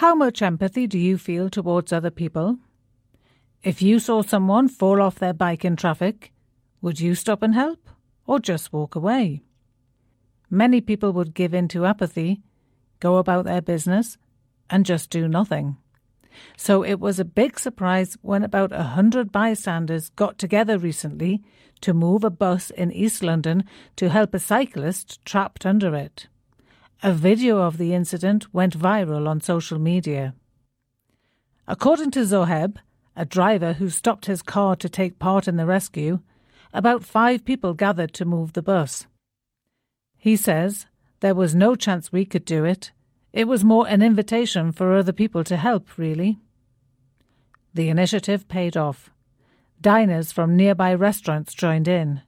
How much empathy do you feel towards other people? If you saw someone fall off their bike in traffic, would you stop and help or just walk away? Many people would give in to apathy, go about their business, and just do nothing. So it was a big surprise when about a hundred bystanders got together recently to move a bus in East London to help a cyclist trapped under it. A video of the incident went viral on social media. According to Zoheb, a driver who stopped his car to take part in the rescue, about five people gathered to move the bus. He says, There was no chance we could do it. It was more an invitation for other people to help, really. The initiative paid off. Diners from nearby restaurants joined in.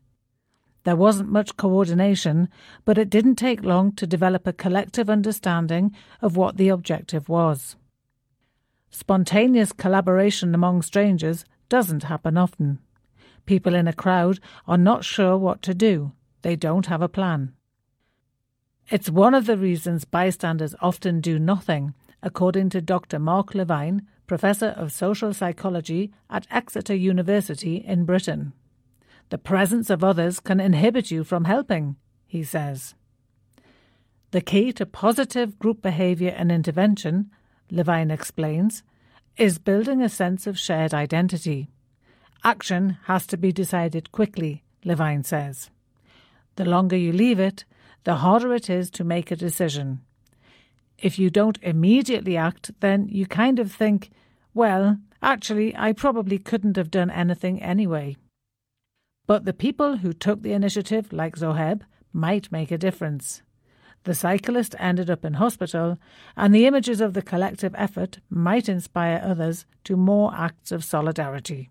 There wasn't much coordination, but it didn't take long to develop a collective understanding of what the objective was. Spontaneous collaboration among strangers doesn't happen often. People in a crowd are not sure what to do, they don't have a plan. It's one of the reasons bystanders often do nothing, according to Dr. Mark Levine, Professor of Social Psychology at Exeter University in Britain. The presence of others can inhibit you from helping, he says. The key to positive group behaviour and intervention, Levine explains, is building a sense of shared identity. Action has to be decided quickly, Levine says. The longer you leave it, the harder it is to make a decision. If you don't immediately act, then you kind of think, well, actually, I probably couldn't have done anything anyway. But the people who took the initiative, like Zoheb, might make a difference. The cyclist ended up in hospital, and the images of the collective effort might inspire others to more acts of solidarity.